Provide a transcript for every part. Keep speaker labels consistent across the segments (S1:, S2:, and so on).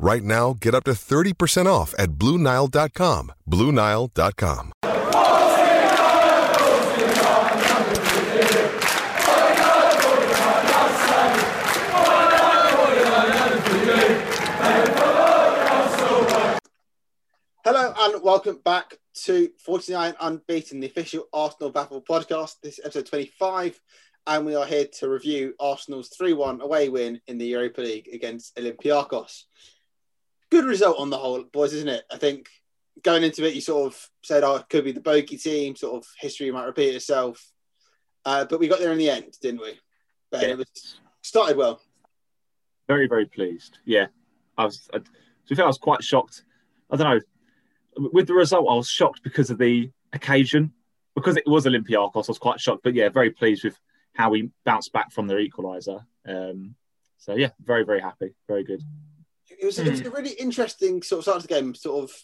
S1: Right now, get up to 30% off at BlueNile.com. BlueNile.com.
S2: Hello and welcome back to 49 Unbeaten, the official Arsenal Vavel podcast. This is episode 25, and we are here to review Arsenal's 3 1 away win in the Europa League against Olympiakos. Good result on the whole, boys, isn't it? I think going into it, you sort of said, oh, it could be the bogey team, sort of history might repeat itself. Uh, but we got there in the end, didn't we?
S3: Yeah.
S2: it was started well.
S3: very very pleased yeah i was I, to be fair, i was quite shocked i don't know with the result i was shocked because of the occasion because it was olympiakos i was quite shocked but yeah very pleased with how we bounced back from their equalizer um so yeah very very happy very good
S2: It was, it was a really interesting sort of start to the game. Sort of,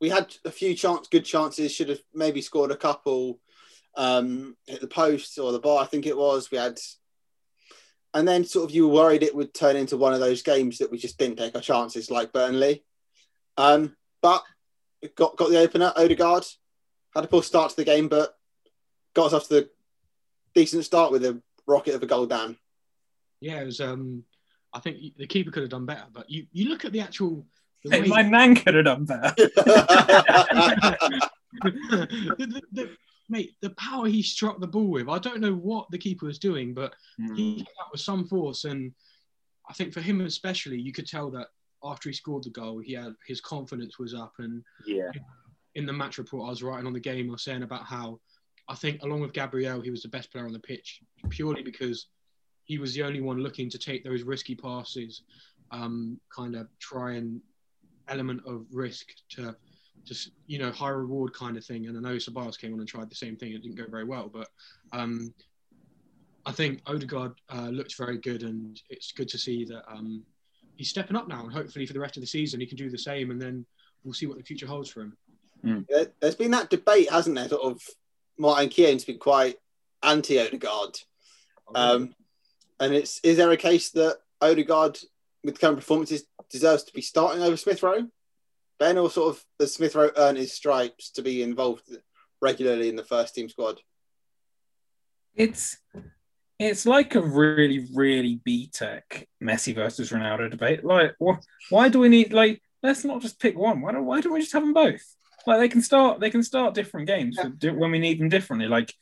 S2: we had a few chance, good chances. Should have maybe scored a couple, um, hit the post or the bar. I think it was. We had, and then sort of you were worried it would turn into one of those games that we just didn't take our chances, like Burnley. Um, but it got got the opener. Odegaard had a poor start to the game, but got us off to the decent start with a rocket of a goal down.
S4: Yeah, it was. Um, I think the keeper could have done better, but you, you look at the actual. The
S5: Hey,
S4: way-
S5: my man could have done better.
S4: the, the, the, mate, the power he struck the ball with, I don't know what the keeper was doing, but he hmm. came out with some force. And I think for him especially, you could tell that after he scored the goal, he had his confidence was up. And
S3: yeah
S4: in the match report I was writing on the game, I was saying about how I think along with Gabriel, he was the best player on the pitch purely because he was the only one looking to take those risky passes, um, kind of try and element of risk to just you know high reward kind of thing. And I know Ceballos came on and tried the same thing. It didn't go very well, but um, I think Odegaard uh, looked very good, and it's good to see that um, he's stepping up now. And hopefully for the rest of the season, he can do the same. And then we'll see what the future holds for him.
S2: There- There's been that debate, hasn't there? Sort of Martin Keown's been quite anti Odegaard. Um, and it's is there a case that Odegaard, with current performances, deserves to be starting over Smith Rowe? Ben, or sort of does Smith Rowe earn his stripes to be involved regularly in the first team squad?
S5: It's it's like a really, really B Tech Messi versus Ronaldo debate. Like, wh- why do we need like? Let's not just pick one. Why don't Why don't we just have them both? Like, they can start. They can start different games di- when we need them differently. Like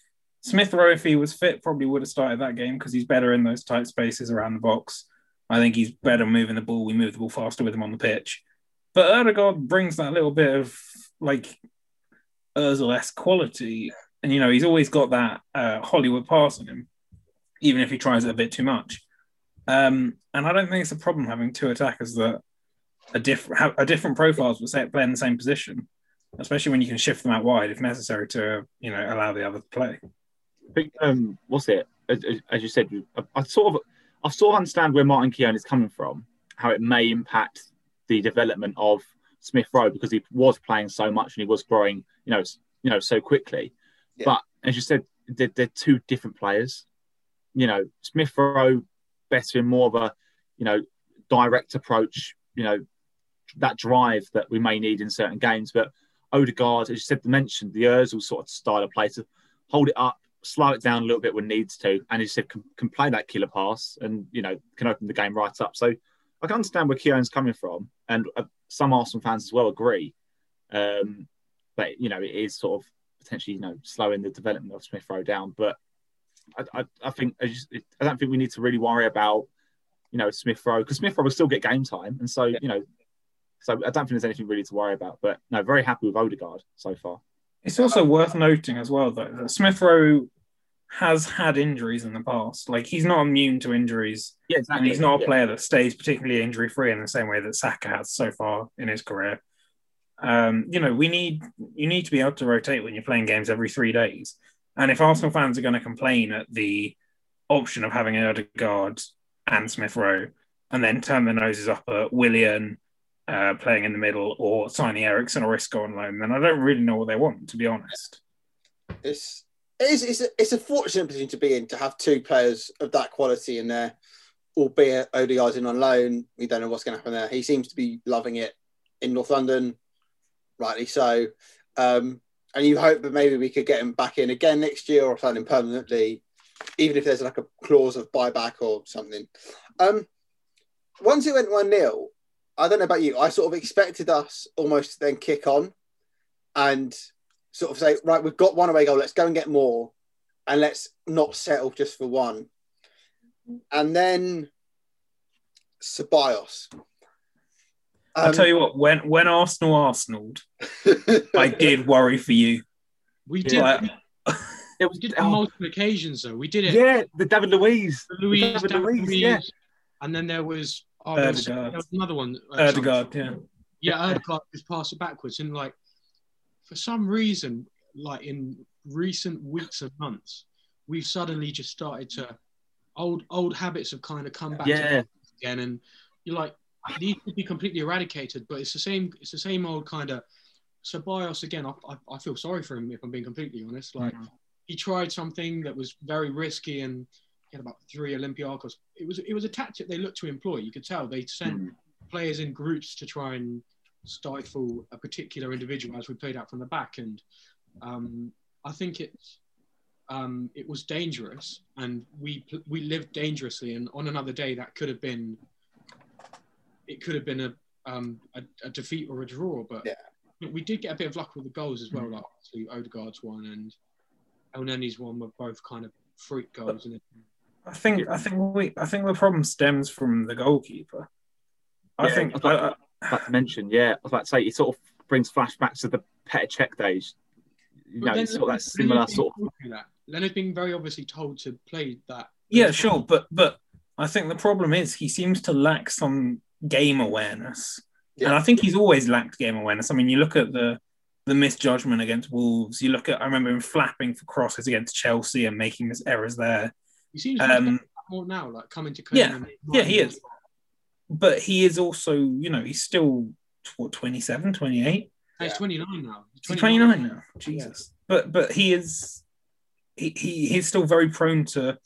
S5: Smith Rowe, if he was fit, probably would have started that game because he's better in those tight spaces around the box. I think he's better moving the ball. We move the ball faster with him on the pitch. But Odegaard brings that little bit of like Ozil quality, and you know he's always got that uh, Hollywood pass in him, even if he tries it a bit too much. Um, and I don't think it's a problem having two attackers that are different, have a different profiles but say play in the same position, especially when you can shift them out wide if necessary to you know allow the other to play.
S3: Think um, what's it? As, as- as you said, I, I sort of, I sort of understand where Martin Keown is coming from, how it may impact the development of Smith Rowe because he was playing so much and he was growing, you know, you know, so quickly.
S2: Yeah.
S3: But as you said, they're, they're two different players. You know, Smith Rowe better in more of a, you know, direct approach. You know, that drive that we may need in certain games. But Odegaard, as you said, mentioned the Özil sort of style of play to hold it up, slow it down a little bit when needs to, and he said can, can play that killer pass and you know can open the game right up. So I can understand where Kieran's coming from, and uh, some Arsenal fans as well agree. Um, but you know it is sort of potentially you know slowing the development of Smith Rowe down. But I, I, I think I, just, I don't think we need to really worry about you know Smith Rowe because Smith Rowe will still get game time, and so yeah. you know, so I don't think there's anything really to worry about. But no, very happy with Odegaard so far.
S5: It's also worth noting as well though that Smith Rowe has had injuries in the past. Like he's not immune to injuries.
S3: Yeah, exactly.
S5: And he's not a
S3: yeah.
S5: player that stays particularly injury free in the same way that Saka has so far in his career. Um, you know, we need you need to be able to rotate when you're playing games every three days. And if Arsenal fans are going to complain at the option of having Odegaard and Smith Rowe, and then turn their noses up at Willian uh, playing in the middle or signing Eriksen or Isco on loan, then I don't really know what they want, to be honest.
S2: It's it's it's a, it's a fortunate position to be in to have two players of that quality in there, albeit Odegaard's in on loan. We don't know what's going to happen there. He seems to be loving it in North London, rightly so. Um, and you hope that maybe we could get him back in again next year or sign him permanently, even if there's like a clause of buyback or something. Um, once it went 1 0, I don't know about you, I sort of expected us almost to then kick on and sort of say, right, we've got one away goal, let's go and get more and let's not settle just for one. And then Ceballos.
S5: I'll tell you what, when when Arsenal Arsenaled, I did worry for you.
S4: We did.
S5: Like,
S4: it was did on multiple occasions though. We did it.
S3: Yeah, the David Luiz.
S4: The Luiz,
S3: David
S4: David
S3: Luiz,
S4: Luiz.
S3: yeah.
S4: And then there was, oh, there was, there was another one. uh,
S5: Odegaard, yeah.
S4: Yeah, Odegaard just passed it backwards. And like, for some reason, like in recent weeks and months, we've suddenly just started to old old habits have kind of come back
S3: Yeah.
S4: again, and you're like, these could be completely eradicated, but it's the same. It's the same old kind of. Ceballos again, I, I, I feel sorry for him if I'm being completely honest. Like he tried something that was very risky and he had about three Olympiacos. It was it was a tactic they looked to employ. You could tell they sent
S3: Mm.
S4: players in groups to try and stifle a particular individual as we played out from the back. And um, I think it's um, it was dangerous, and we we lived dangerously. And on another day, that could have been it could have been a um, a, a defeat or a draw. But
S2: Yeah.
S4: we did get a bit of luck with the goals as well. Like obviously Odegaard's one and Elneny's one were both kind of freak goals. And
S5: I think I think we I think the problem stems from the goalkeeper. I
S3: Yeah,
S5: think
S3: I
S5: I,
S3: was about to mention, yeah, I was about to say it sort of brings flashbacks to the Petr Cech days. You know, it's sort of that similar sort of.
S4: of. That. Leonard's being very obviously told to play that.
S5: yeah, sure, but but I think the problem is he seems to lack some game awareness,
S2: Yeah.
S5: and I think he's always lacked game awareness. I mean, you look at the the misjudgment against Wolves. You look at I remember him flapping for crosses against Chelsea and making mis- errors there.
S4: He seems to
S5: Um,
S4: more now, like coming to
S5: yeah, yeah, he is. But he is also, you know, he's still what 27, 28.
S4: He's 29 now. He's
S5: He's 29 now. Jesus. But but he is he, he he's still very prone to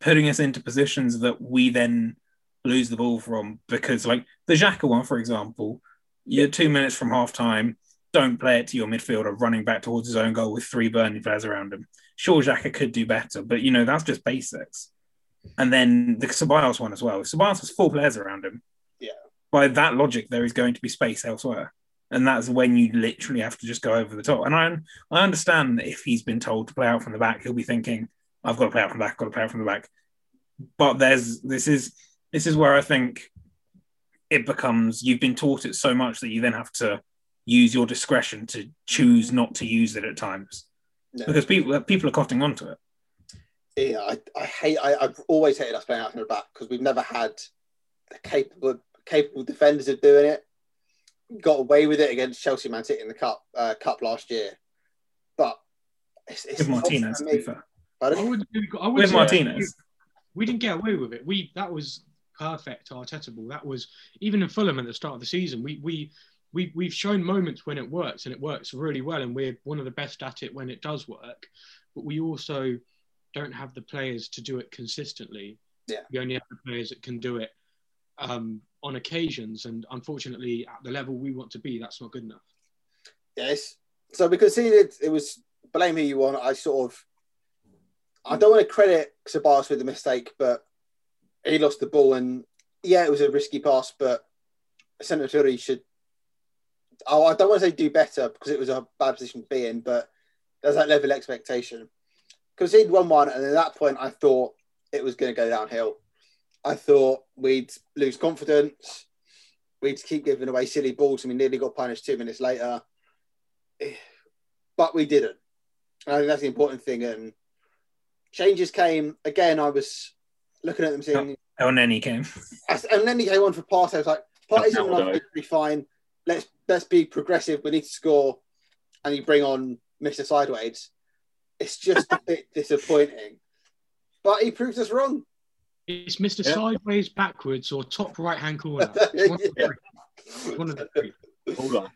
S5: putting us into positions that we then lose the ball from because like the Xhaka one, for example, you're two minutes from half time, don't play it to your midfielder running back towards his own goal with three burning players around him. Sure, Xhaka could do better, but you know, that's just basics. And then the Ceballos one as well. If Ceballos has four players around him,
S2: Yeah.
S5: by that logic, there is going to be space elsewhere. And that's when you literally have to just go over the top. And I, I understand that if he's been told to play out from the back, he'll be thinking, I've got to play out from the back, I've got to play out from the back. But there's this is this is where I think it becomes you've been taught it so much that you then have to use your discretion to choose not to use it at times.
S2: No.
S5: Because people people are cotting onto it.
S2: Yeah, I, I hate. I, I've always hated us playing out from the back because we've never had the capable capable defenders of doing it. Got away with it against Chelsea, Man City in the cup uh, cup last year, but it's, it's
S5: With Martinez,
S2: for
S5: to be fair.
S4: I
S2: Pardon?
S4: would, I would
S5: With
S4: say
S5: Martinez.
S4: We didn't get away with it. We that was perfect Arteta ball. That was even in Fulham at the start of the season. We we we we've shown moments when it works and it works really well, and we're one of the best at it when it does work. But we also don't have the players to do it consistently.
S2: Yeah.
S4: We only have the players that can do it um, on occasions, and unfortunately, at the level we want to be, that's not good enough.
S2: Yes. So we conceded. It was blame who you want. I sort of. I don't want to credit Ceballos with the mistake, but he lost the ball, and yeah, it was a risky pass, but midfielder should. Oh, I don't want to say do better because it was a bad position to be in, but there's that level of expectation. Conceded one one, and at that point, I thought it was going to go downhill. I thought we'd lose confidence. We'd keep giving away silly balls, and we nearly got punished two minutes later. But we didn't. And I think that's the important thing. And changes came again. I was looking at them saying, oh,
S5: Elneny came.
S2: and then he came on for Partey. I was like, Partey's
S3: That
S2: in
S3: will
S2: enough to be fine. Let's let's be progressive. We need to score, and you bring on Mr. Sideways. It's just a bit disappointing, but he proved us wrong.
S4: It's Mr.
S3: Yeah.
S4: Sideways backwards or top right hand corner. One
S2: Yeah.
S4: three. One of the three.
S3: Hold on.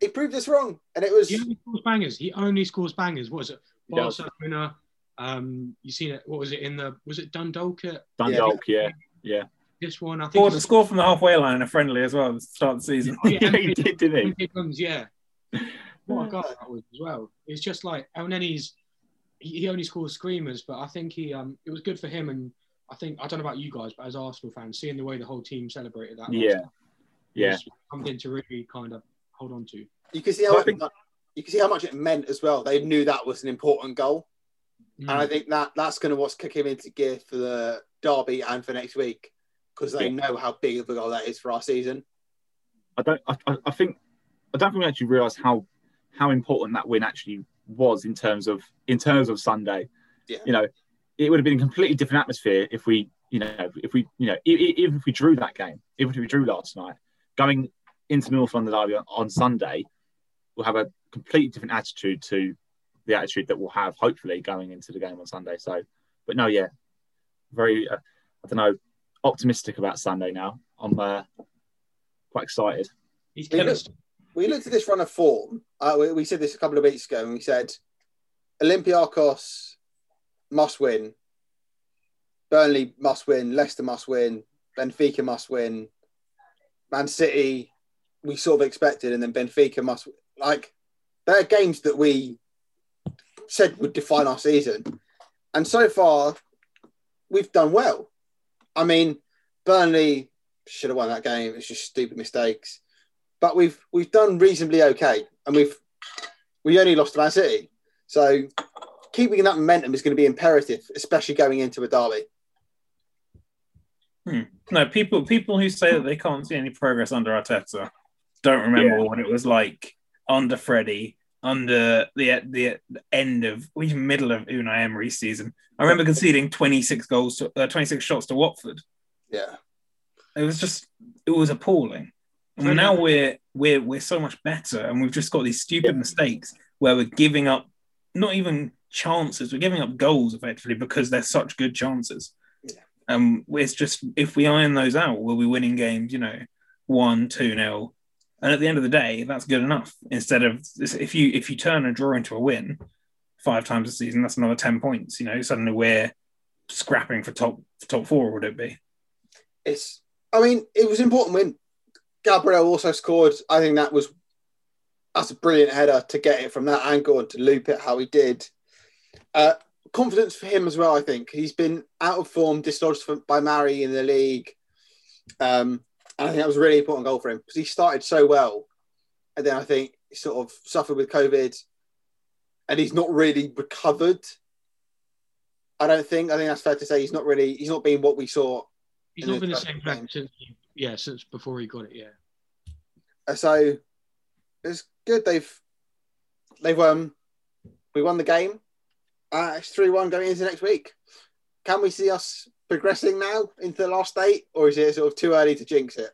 S2: He proved us wrong, and it was
S4: He only scores bangers. He only scores bangers. What was it? Barcelona. Um, you seen it? What was it in the? Was it Dundalk?
S3: Dundalk, yeah. Yeah.
S4: This one, I think.
S5: Scored,
S4: it's-
S5: scored from the halfway line in a friendly as well at the start of the season.
S4: Oh, yeah,
S3: Yeah, he did, didn't he?
S4: Big yeah. What a guy that was as well. It's just like Elneny's. He, he only scores screamers, but I think he um it was good for him, and I think I don't know about you guys, but as Arsenal fans, seeing the way the whole team celebrated that, last
S3: Yeah.
S4: night,
S3: Yeah.
S4: was something to really kind of hold on to.
S2: you can see how
S3: think-
S2: you can see how much it meant as well. They knew that was an important goal,
S4: Mm.
S2: and I think that that's going to what's kick him into gear for the derby and for next week because they know how big of a goal that is for our season.
S3: I don't. I, I- I think. I don't think we actually realise how how important that win actually was in terms of in terms of Sunday.
S2: Yeah.
S3: You know, it would have been a completely different atmosphere if we, you know, if we, you know, even if we drew that game, even if we drew last night, going into North London Derby on, on Sunday, we'll have a completely different attitude to the attitude that we'll have hopefully going into the game on Sunday. So, but no, yeah, very. Uh, I don't know, optimistic about Sunday now. I'm uh, quite excited.
S4: He's chemistry.
S2: We looked at this run of form. Uh, we, we said this a couple of weeks ago, and we said Olympiacos must win, Burnley must win, Leicester must win, Benfica must win, Man City we sort of expected, and then Benfica must like they're games that we said would define our season, and so far we've done well. I mean, Burnley should have won that game. It's just stupid mistakes but we've we've done reasonably okay, and we've we only lost to Man City, so keeping that momentum is going to be imperative, especially going into a derby.
S5: No, people people who say that they can't see any progress under Arteta don't remember
S3: Yeah.
S5: what it was like under Freddie, under the the end of even middle of Unai Emery's season. I remember conceding 26 goals to uh, 26 shots to Watford.
S2: Yeah,
S5: It was just it was appalling. And now we're we're we're so much better, and we've just got these stupid mistakes where we're giving up not even chances, we're giving up goals effectively because they're such good chances.
S2: Yeah.
S5: Um, it's just if we iron those out, we'll be winning games, you know, one, two nil, and at the end of the day, that's good enough. Instead of if you if you turn a draw into a win five times a season, that's another ten points. You know, suddenly we're scrapping for top for top four. Would it be?
S2: it's. I mean, it was an important win. Gabriel also scored. I think that was that's a brilliant header to get it from that angle and to loop it how he did. Uh, confidence for him as well. I think he's been out of form, dislodged from, by Marí in the league, um, and I think that was a really important goal for him because he started so well, and then I think he sort of suffered with COVID, and he's not really recovered. I don't think. I think that's fair to say. He's not really. He's not been what we saw
S4: He's not been the same player since yeah since before he got it. Yeah.
S2: Uh, So it's good. They've they've um we won the game. Uh, it's three one going into next week. Can we see us progressing now into the last eight, or is it sort of too early to jinx it?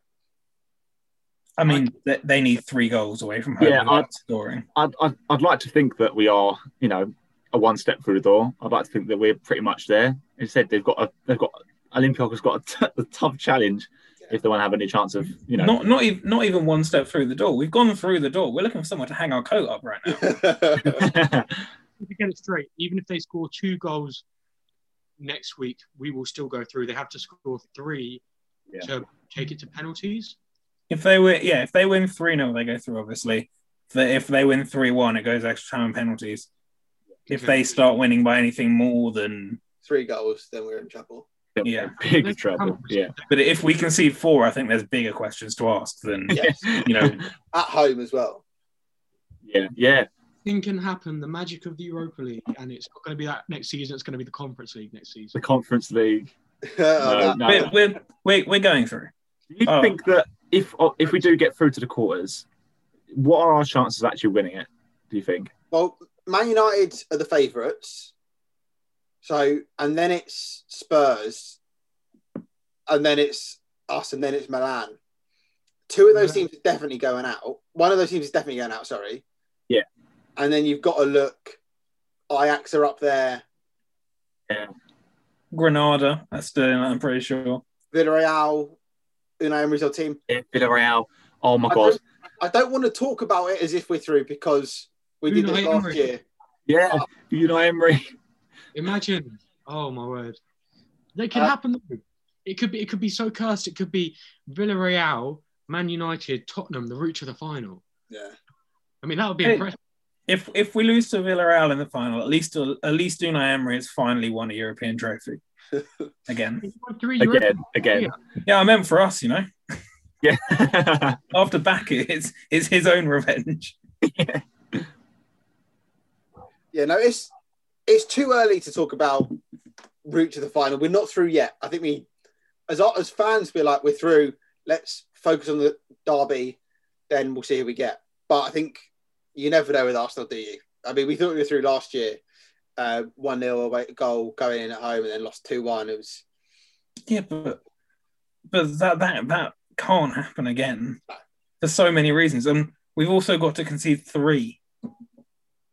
S5: I mean, they, they need three goals away from home
S3: Yeah, I'd-
S5: scoring.
S3: I'd, I'd, I'd like to think that we are, you know, a one step through the door. I'd like to think that we're pretty much there. Instead, they've got a, they've got Olympiacos got a, t- a tough challenge if they want to have any chance of, you know,
S5: Not not even not even one step through the door. We've gone through the door. We're looking for somewhere to hang our coat up right now.
S4: If we get it straight, even if they score two goals next week, we will still go through. They have to score three
S3: Yeah.
S4: to take it to penalties.
S5: if they win, yeah, if they win three 0 they go through. Obviously, if they, if they win three one, it goes extra time and penalties. If they start winning by anything more than,
S2: Three goals, then we're in trouble.
S5: Yeah.
S3: big trouble. Yeah.
S5: but if we concede four, I think there's bigger questions to ask than
S2: Yes,
S5: you know.
S2: at home as well.
S3: Yeah, yeah.
S4: Thing can happen. The magic of the Europa League, and it's not going to be that next season. It's going to be the Conference League next season.
S3: The Conference League.
S2: Oh,
S3: no.
S5: We're, we're, we're, we're going through.
S3: Do you
S5: Oh.
S3: think that if uh, if we do get through to the quarters, what are our chances of actually winning it? Do you think?
S2: Well, Man United are the favourites. So, and then it's Spurs, and then it's us, and then it's Milan. Two of those teams are definitely going out. One of those teams is definitely going out. Sorry.
S3: Yeah.
S2: And then you've got to look. Ajax are up there. Yeah.
S5: Granada, that's still in, I'm pretty sure.
S2: Villarreal, Unai Emery's old team.
S3: Yeah, Villarreal. Oh my
S2: I
S3: god.
S2: don't, I don't want to talk about it as if we're through because we did this last
S4: Emery.
S2: year.
S3: Yeah, oh. Unai Emery.
S4: Imagine. Oh my word. That could
S2: Uh,
S4: happen. It could be. It could be so cursed. It could be Villarreal, Man United, Tottenham, the route to the final.
S2: Yeah.
S4: I mean, that would be
S5: Hey.
S4: impressive.
S5: If if we lose to Villarreal in the final, at least at least Unai Emery has finally won a European trophy again.
S4: He's won
S3: Again, again.
S5: Yeah, I meant for us, you know.
S3: Yeah.
S5: After back, it's it's his own revenge.
S2: Yeah, no, it's it's too early to talk about route to the final. We're not through yet. I think we, as as fans, we're like we're through. Let's focus on the derby, then we'll see who we get. But I think you never know with Arsenal, do you? I mean, we thought we were through last year, uh, one 0 away goal going in at home, and then lost two one. It was
S5: Yeah, but but that that that can't happen again for so many reasons. And we've also got to concede three.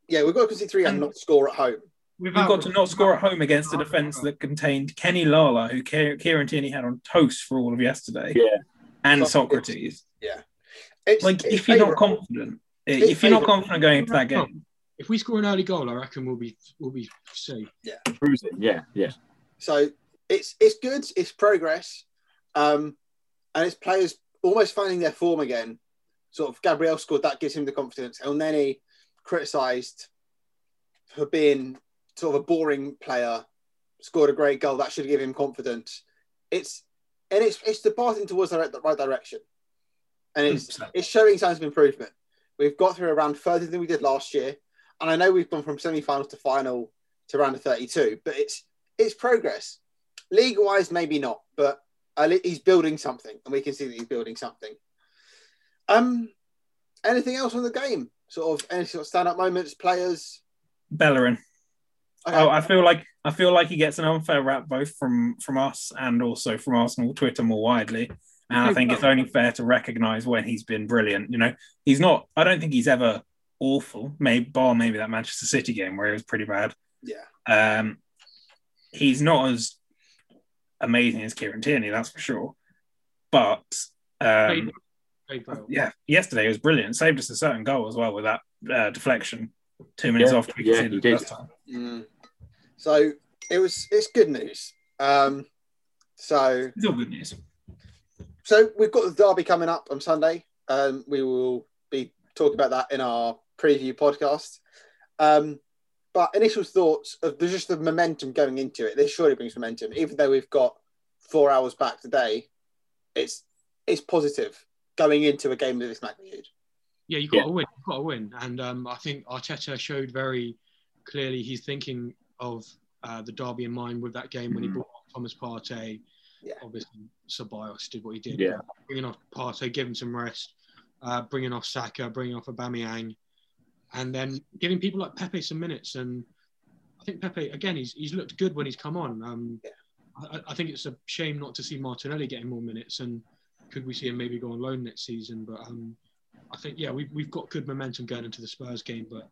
S2: yeah, we've got to concede three and not score at home.
S5: We've got to not score at home against a defence that contained Kenny Lala, who Kieran Tierney had on toast for all of yesterday,
S3: Yeah.
S5: and
S2: Socrates.
S5: Socrates.
S2: It's,
S5: Like,
S2: it's
S5: if you're not
S2: favourable.
S5: confident, if you're not confident going into that game,
S4: If we score an early goal, I reckon we'll be we'll be safe.
S3: Cruising. Yeah, yeah.
S2: So it's it's good. It's progress, um, and it's players almost finding their form again. Sort of Gabriel scored that gives him the confidence. Elneny criticised for being sort of a boring player, scored a great goal that should give him confidence. It's and it's it's departing towards the right, the right direction, and it's
S5: 100%.
S2: it's showing signs of improvement. We've got through a round further than we did last year, and I know we've gone from semi-finals to final to round of 32, but it's it's progress. League wise, maybe not, but he's building something, and we can see that he's building something. Um, anything else on the game? Sort of any sort of stand-up moments, players.
S5: Bellerin.
S2: Okay.
S5: Oh, I feel like I feel like he gets an unfair rap both from from us and also from Arsenal Twitter more widely. And I think it's only fair to recognise when he's been brilliant. You know, he's not. I don't think he's ever awful. Maybe bar maybe that Manchester City game where he was pretty bad.
S2: yeah,
S5: Um, he's not as amazing as Kieran Tierney, that's for sure. But um,
S4: well.
S5: yeah, yesterday he was brilliant. Saved us a certain goal as well with that uh, deflection. Two minutes
S3: Yeah,
S5: after we
S3: yeah,
S5: conceded
S3: he did.
S5: first time.
S2: Mm. So it was. It's good news. Um, so
S5: It's all good news.
S2: So we've got the derby coming up on Sunday. Um, we will be talking about that in our preview podcast. Um, but initial thoughts of there's just the momentum going into it. This surely brings momentum, even though we've got four hours back today. It's it's positive going into a game of this magnitude.
S4: Yeah, you got
S3: Yeah.
S4: to win. You got to win, and um, I think Arteta showed very clearly he's thinking of uh, the derby in mind with that game when he
S3: Mhm.
S4: brought on Thomas Partey.
S2: Yeah.
S4: Obviously, Ceballos did what he did.
S3: Yeah.
S4: bringing off Partey, give him some rest, uh, bringing off Saka, bringing off Aubameyang, and then giving people like Pepe some minutes. And I think Pepe again, he's he's looked good when he's come on. Um,
S2: Yeah.
S4: I, I think it's a shame not to see Martinelli getting more minutes. And could we see him maybe go on loan next season? But um, I think yeah, we've we've got good momentum going into the Spurs game, but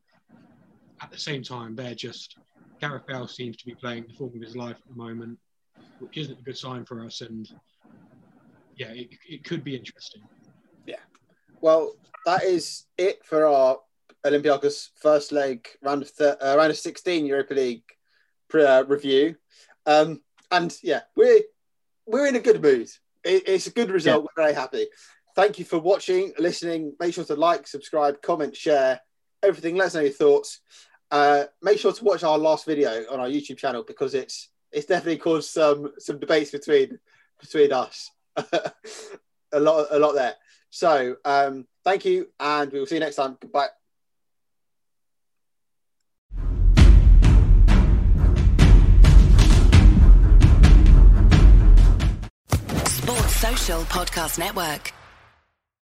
S4: at the same time, they're just Gareth Bale seems to be playing the form of his life at the moment, which isn't a good sign for us. And yeah, it, it could be interesting. Yeah.
S2: Well, that is it for our Olympiacos first leg round of th- uh, round of sixteen Europa League pre- uh, review. Um, and yeah, we're we're in a good mood. It, it's a good result. We're very happy. Thank you for watching, listening. Make sure to like, subscribe, comment, share everything. Let us know your thoughts uh, make sure to watch our last video on our YouTube channel because it's it's definitely caused some some debates between between us. a lot a lot there. So um, thank you, and we will see you next time. Goodbye.
S6: Sports Social Podcast Network.